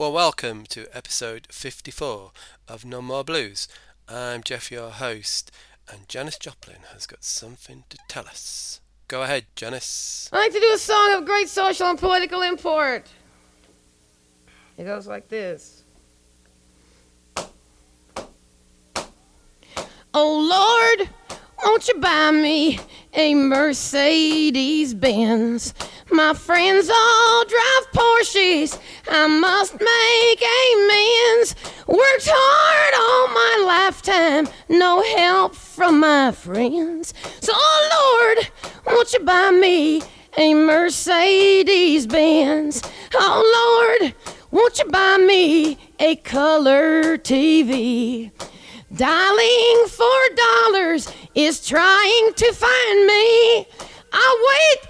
Well, welcome to episode 54 of No More Blues. I'm Jeff, your host, and Janis Joplin has got something to tell us. Go ahead, Janis. I like to do a song of great social and political import. It goes like this. Oh Lord, won't you buy me a Mercedes Benz? My friends all drive Porsches. I must make amends. Worked hard all my lifetime, no help from my friends. So, oh Lord, won't you buy me a Mercedes Benz? Oh Lord, won't you buy me a color TV? Dialing for dollars is trying to find me. I wait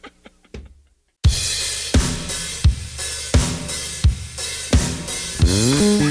I'm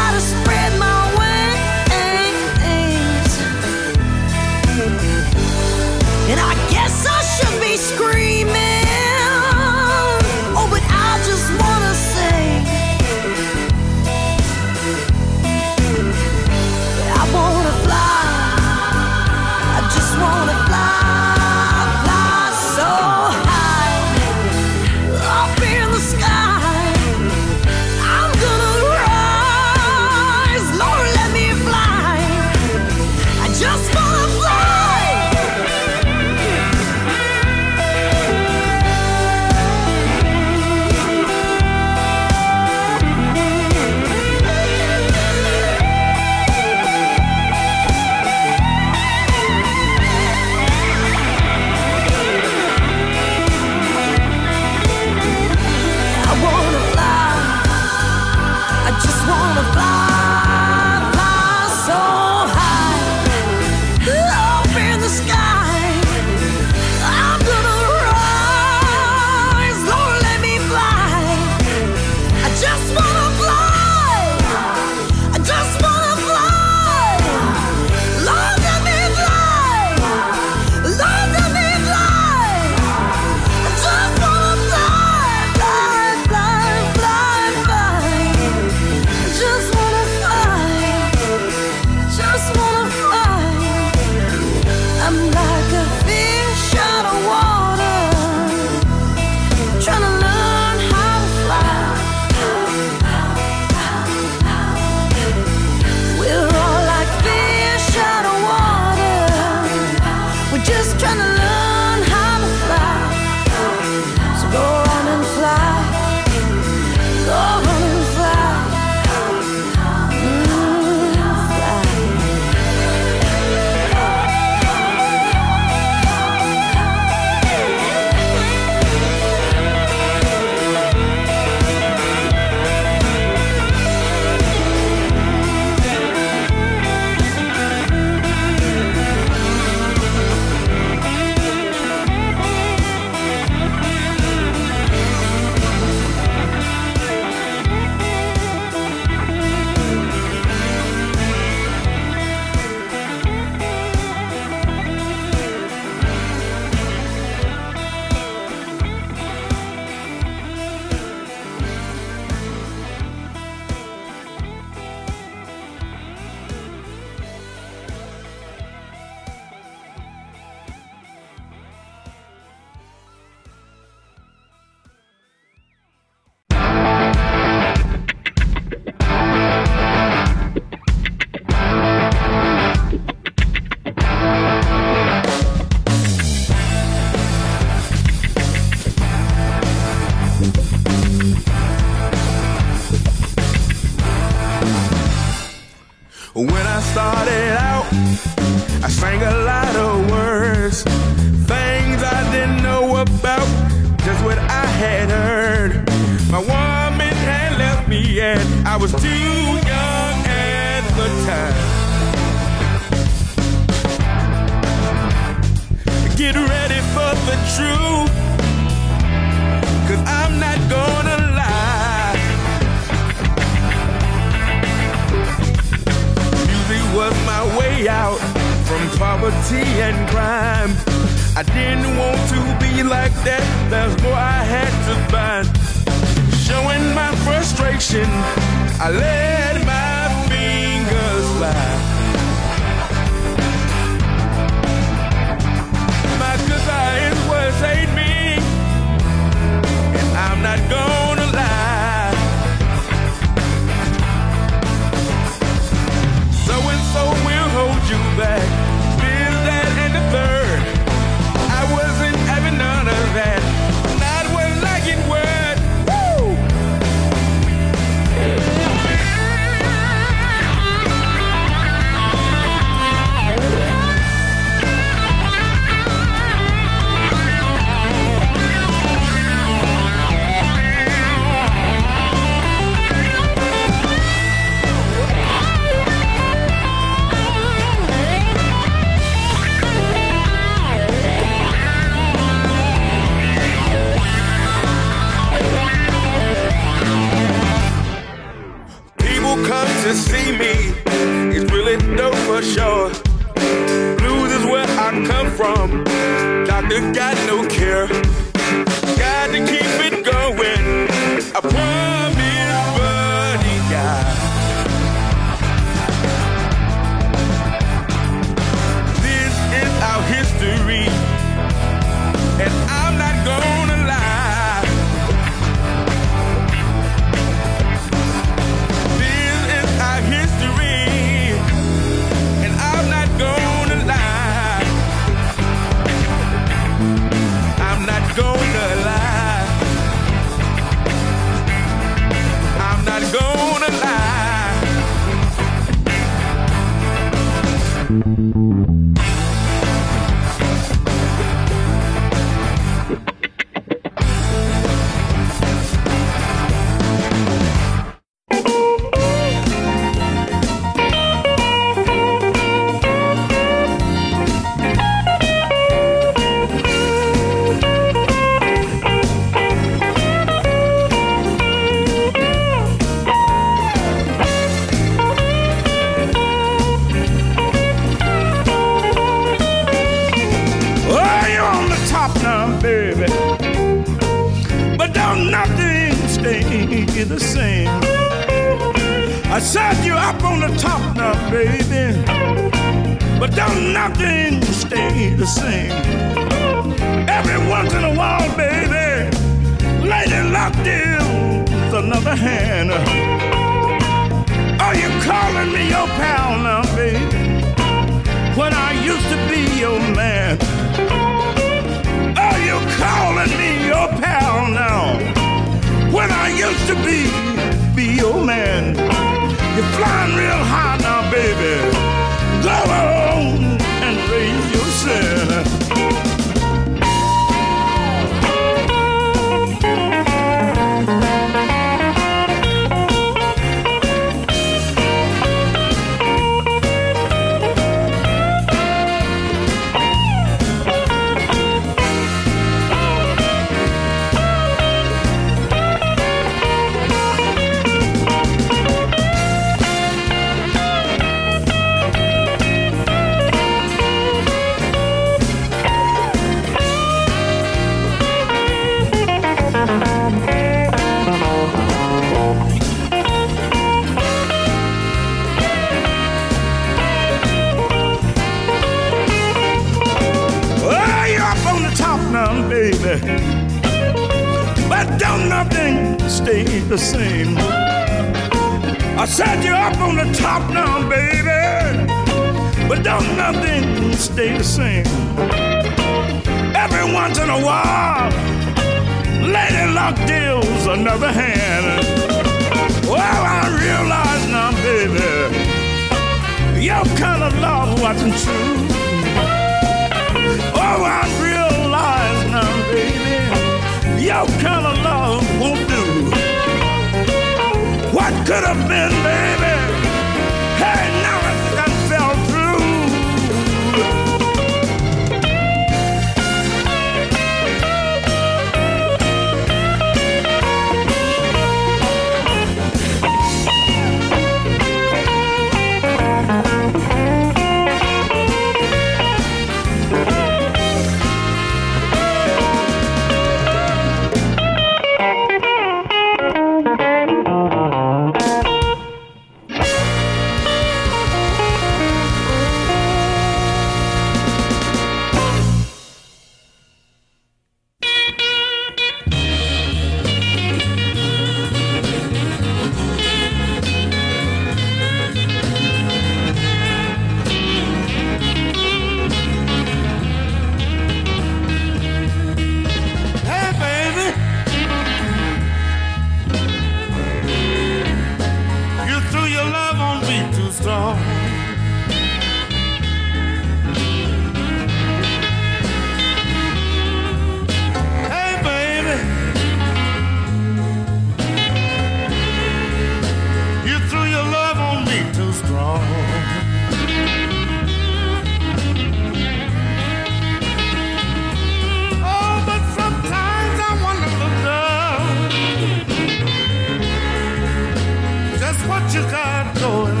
going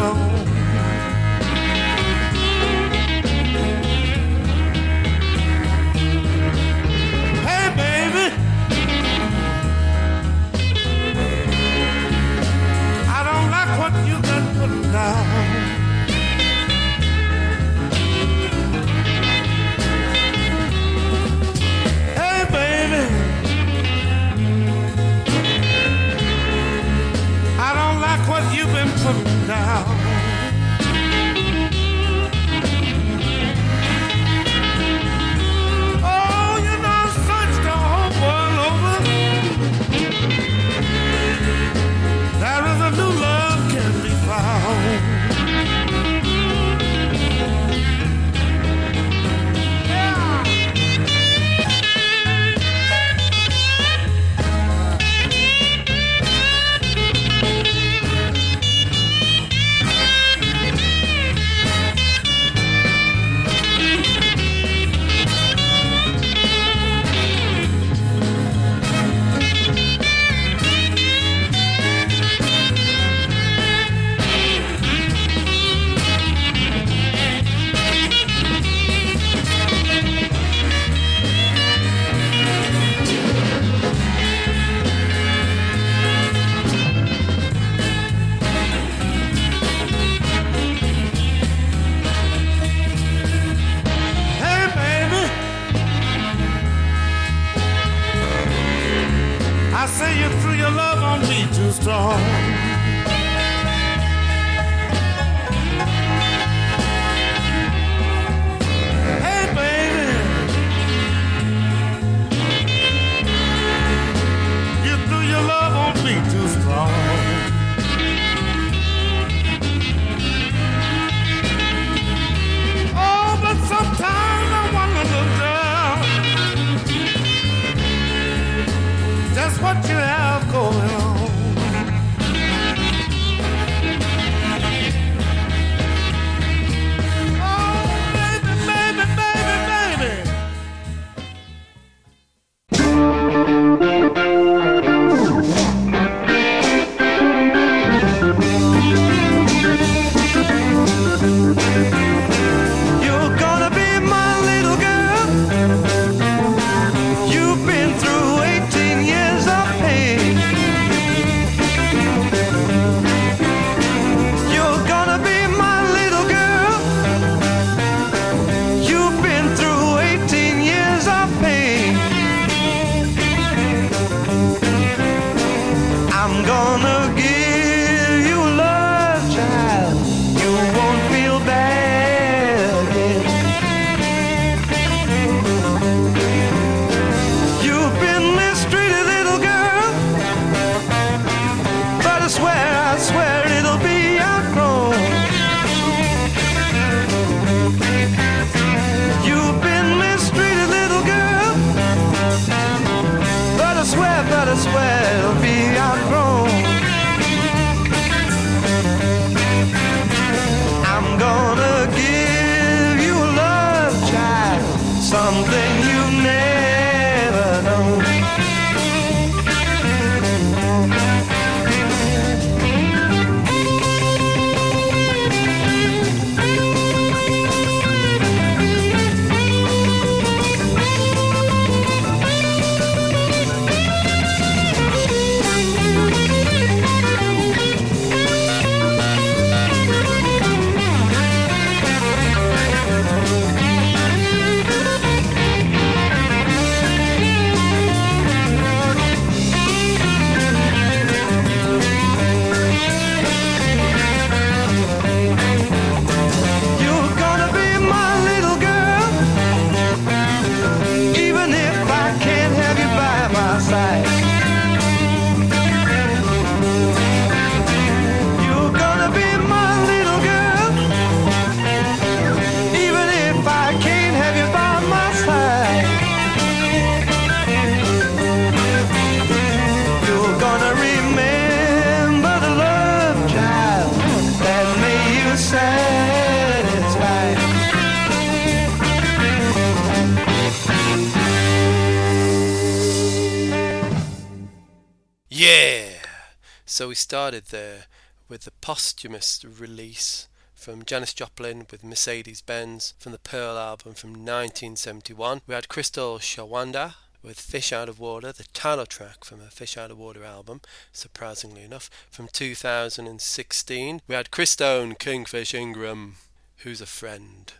we started there with the posthumous release from Janis Joplin with Mercedes Benz from the Pearl album from 1971. We had Crystal Shawanda with Fish Out of Water, the title track from a Fish Out of Water album, surprisingly enough, from 2016. We had Christone Kingfish Ingram, who's a friend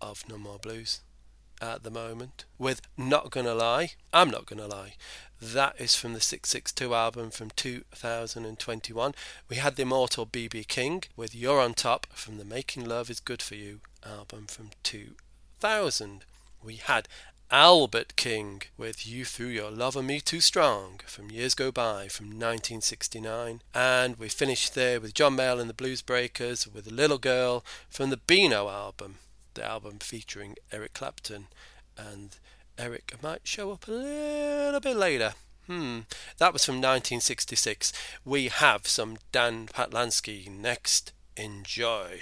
of No More Blues at the moment, with Not Gonna Lie. I'm not gonna lie. That is from the 662 album from 2021. We had the immortal BB King with You're on Top from the Making Love is Good for You album from 2000. We had Albert King with You Threw Your Love on Me Too Strong from Years Go By from 1969. And we finished there with John Mayall and the Bluesbreakers with Little Girl from the Beano album, the album featuring Eric Clapton. And Eric might show up a little bit later. Hmm, that was from 1966. We have some Dan Patlansky next. Enjoy.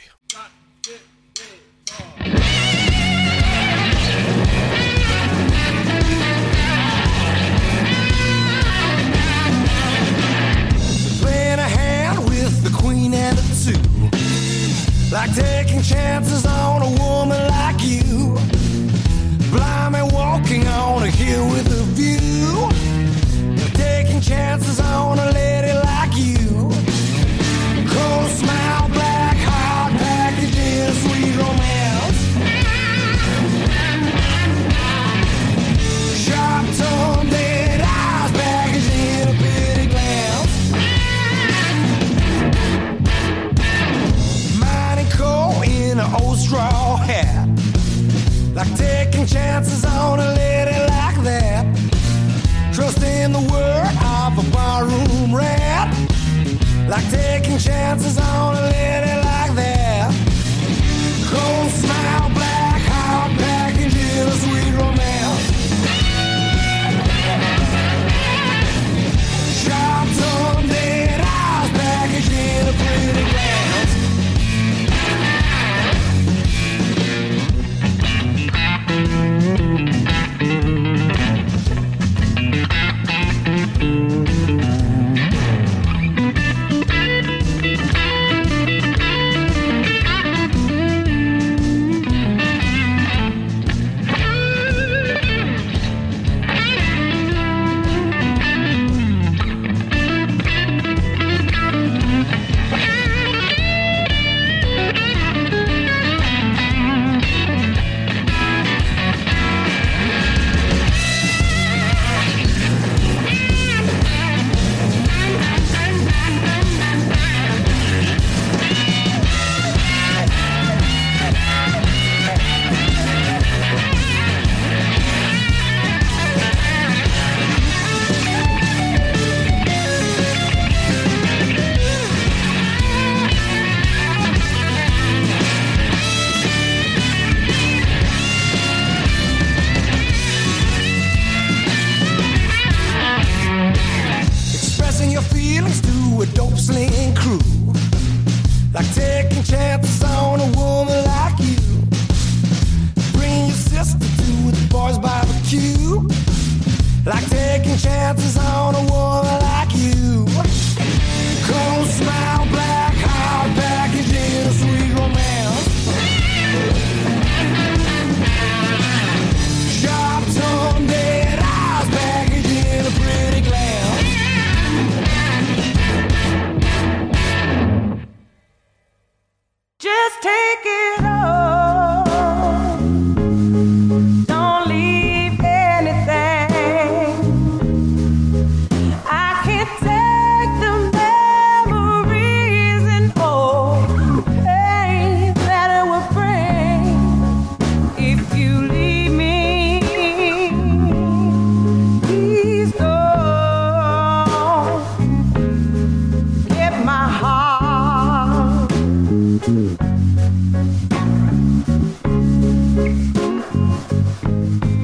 A hand with the queen and the two. Like taking chances on a woman like you. Blimey walking on a hill with a view. Taking chances on a lady like Like taking chances on a lady like that. Trusting the word of a barroom rat. Like taking chances on a lady like Bye.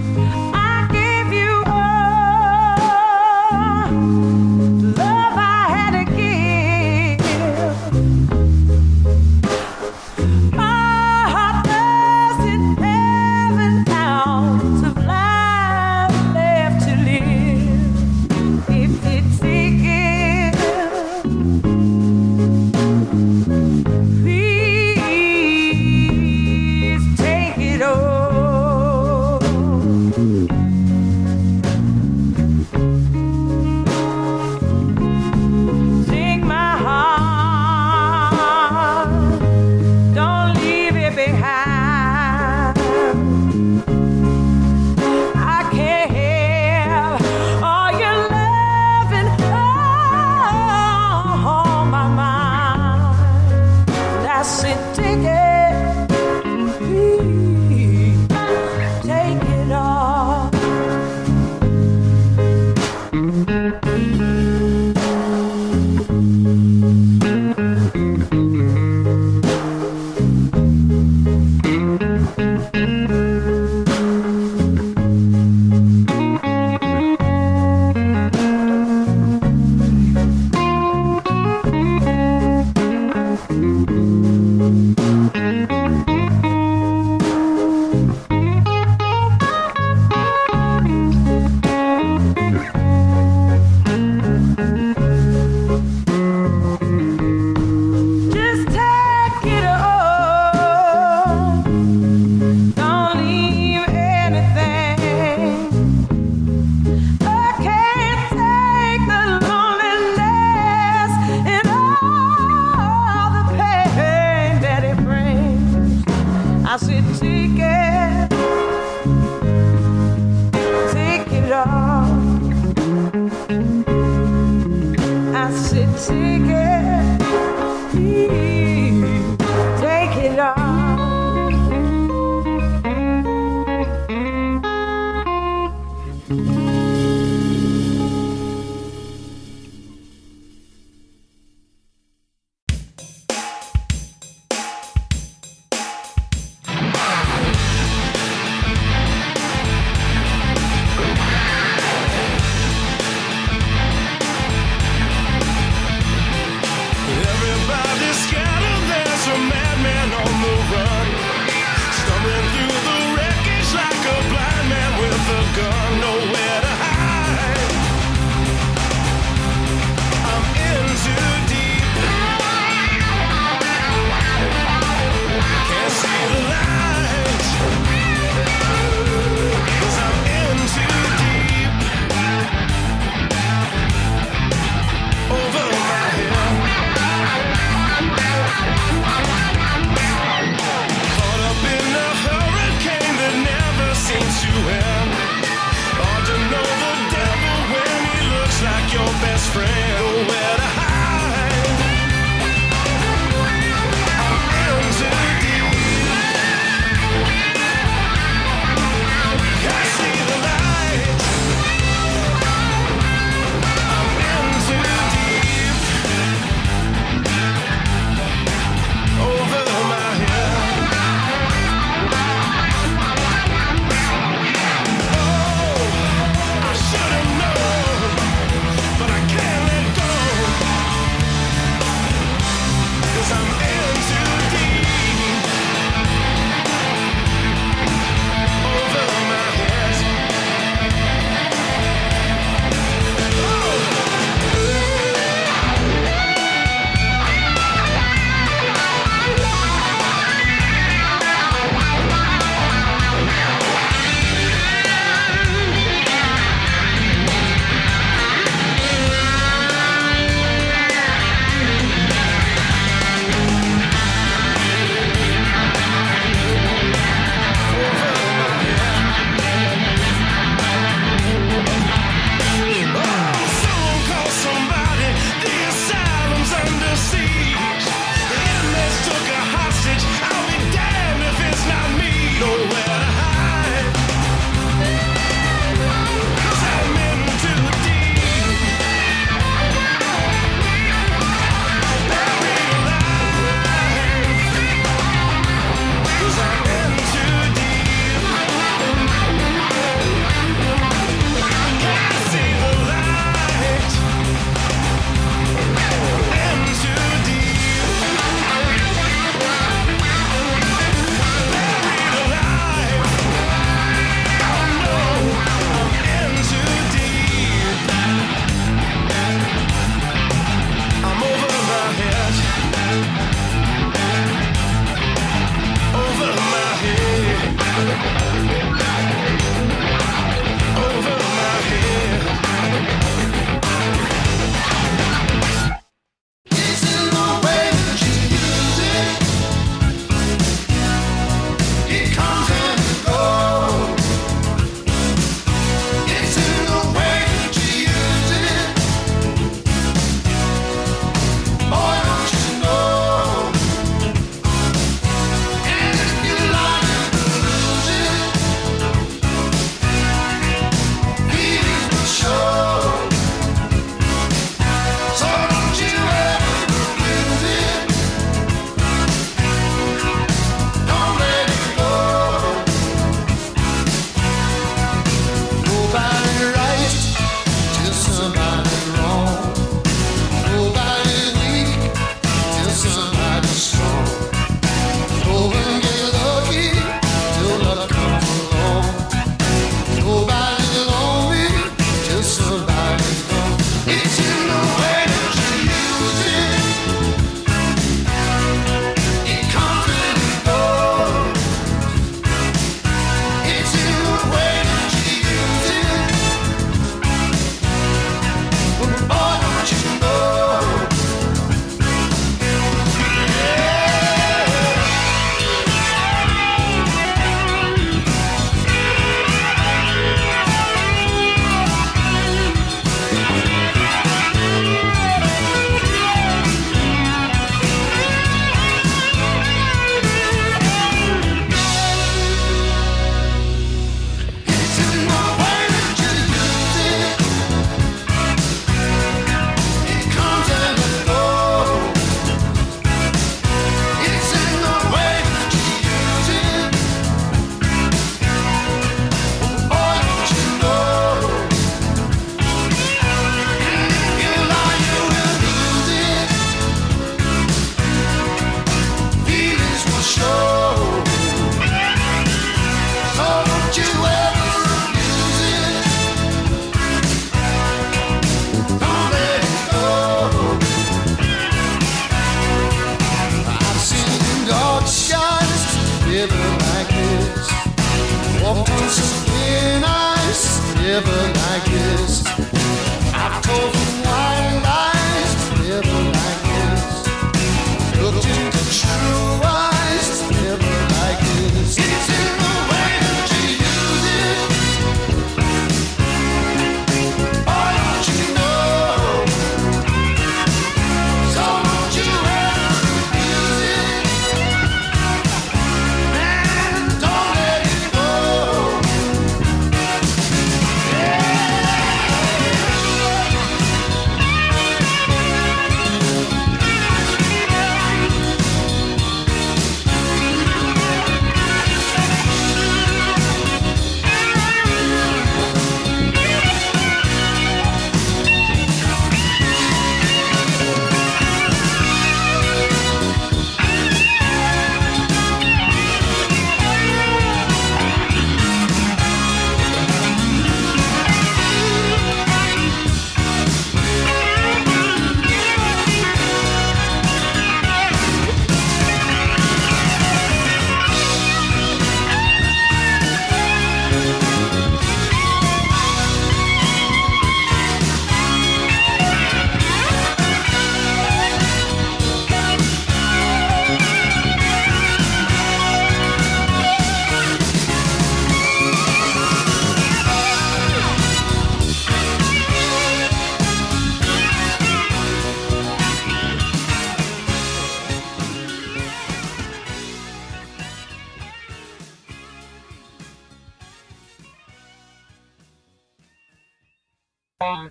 My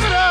give it up.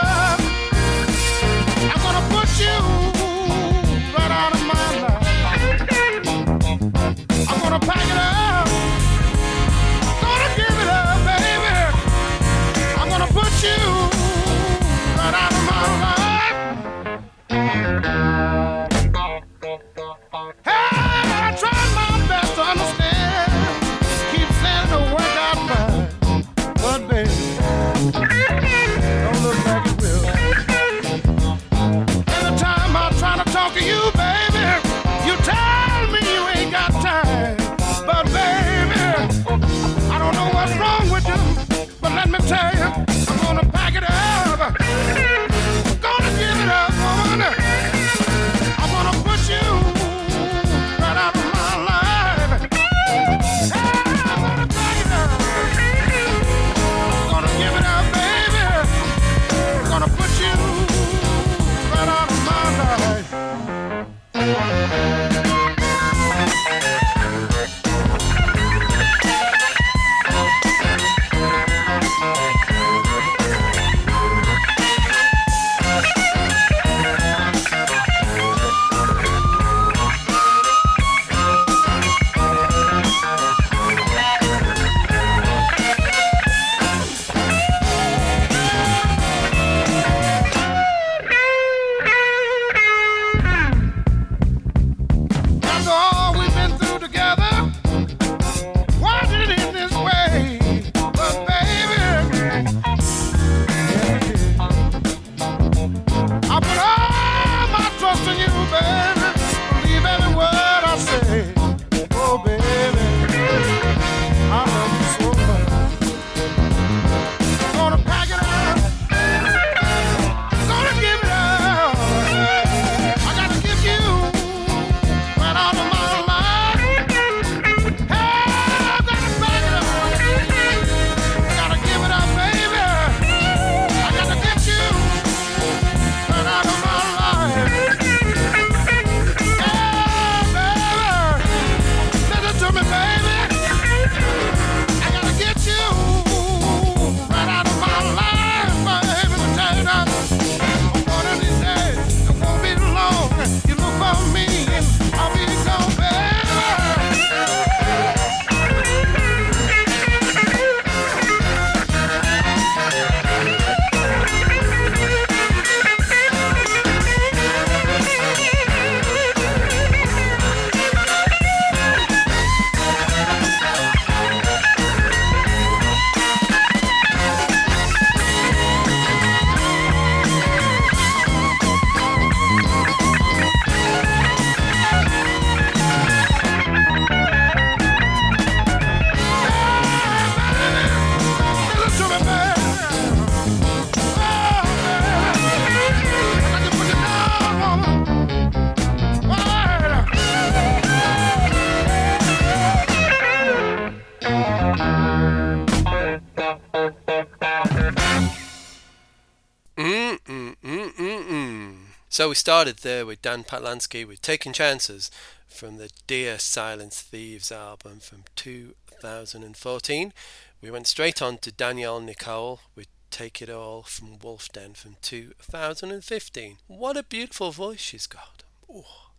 So we started there with Dan Patlansky with Taking Chances from the Dear Silence Thieves album from 2014. We went straight on to Danielle Nicole with Take It All from Wolf Den from 2015. What a beautiful voice she's got. Oh,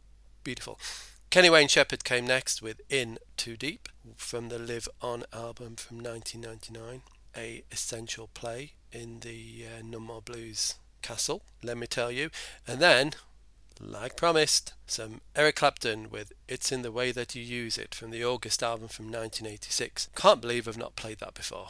beautiful. Kenny Wayne Shepherd came next with In Too Deep from the Live On album from 1999, a essential play in the uh, No More Blues castle, let me tell you. And then, like promised, some Eric Clapton with It's in the Way That You Use It from the August album from 1986. Can't believe I've not played that before.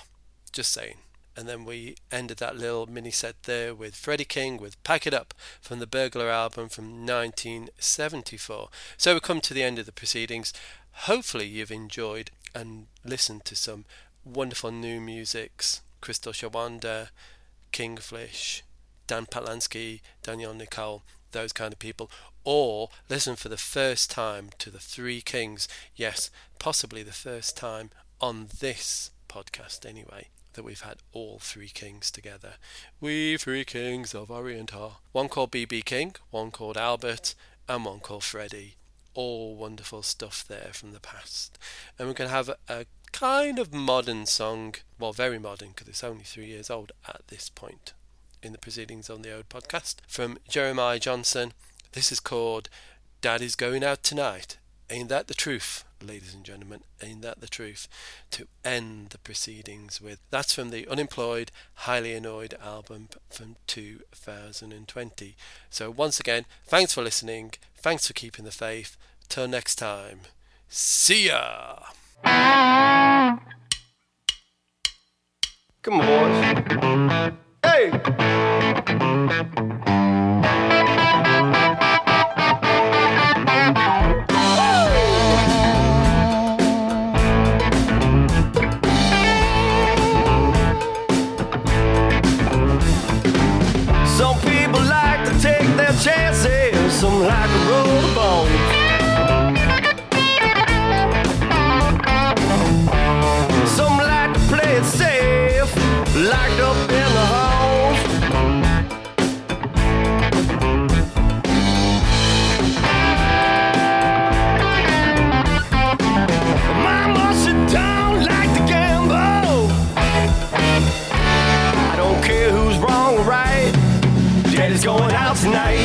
Just saying. And then we ended that little mini set there with Freddie King with Pack It Up from the Burglar album from 1974. So we come to the end of the proceedings. Hopefully you've enjoyed and listened to some wonderful new musics. Crystal Shawanda, Kingfish, Dan Patlansky, Danielle Nicole, those kind of people. Or listen for the first time to the Three Kings. Yes, possibly the first time on this podcast anyway that we've had all three kings together. We three kings of Orient are. One called BB King, one called Albert, and one called Freddie. All wonderful stuff there from the past. And we're going to have a, a kind of modern song, well, very modern because it's only three years old at this point in the proceedings on the Ode podcast, from Jeremiah Johnson. This is called Daddy's Going Out Tonight. Ain't that the truth, ladies and gentlemen? Ain't that the truth? To end the proceedings with. That's from the Unemployed, Highly Annoyed album from 2020. So, once again, thanks for listening. Thanks for keeping the faith. Till next time. See ya! Come on, boys. Hey! Thank you. Out tonight.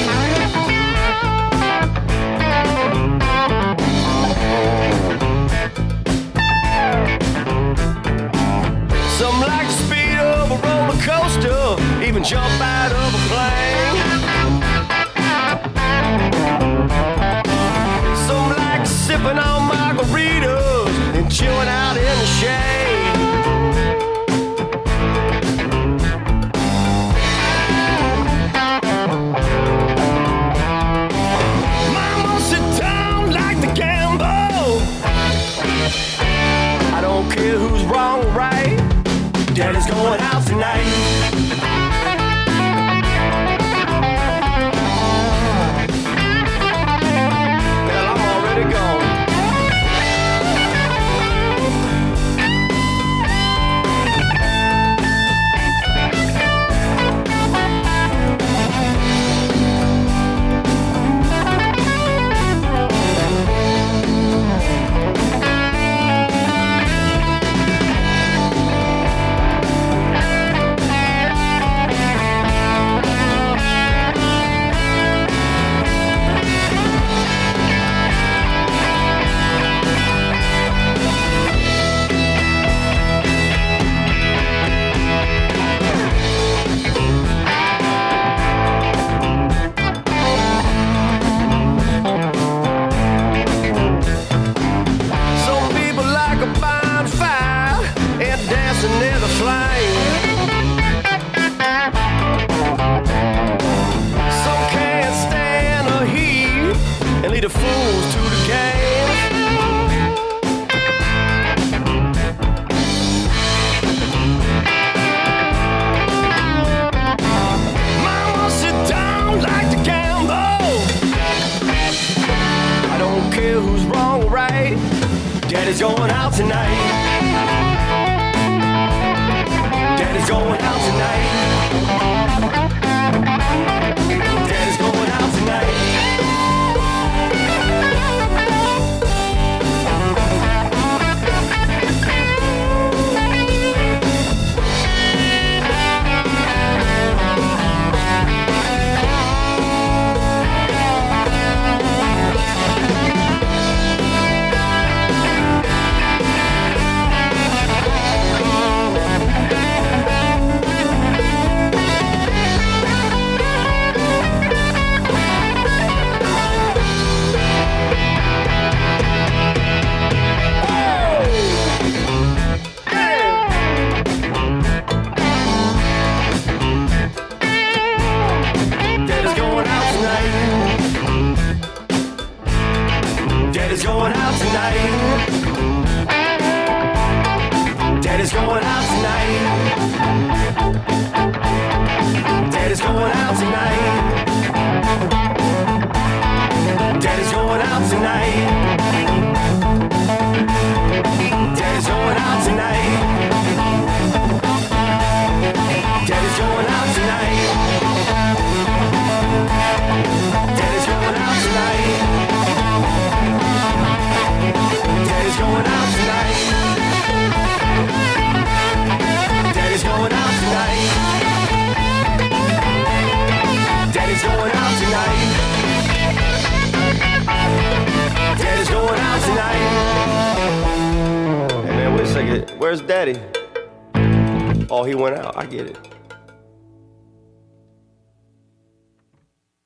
Some like the speed of a roller coaster, even jump out of a plane. Some like sipping on margaritas and chilling out in the shade.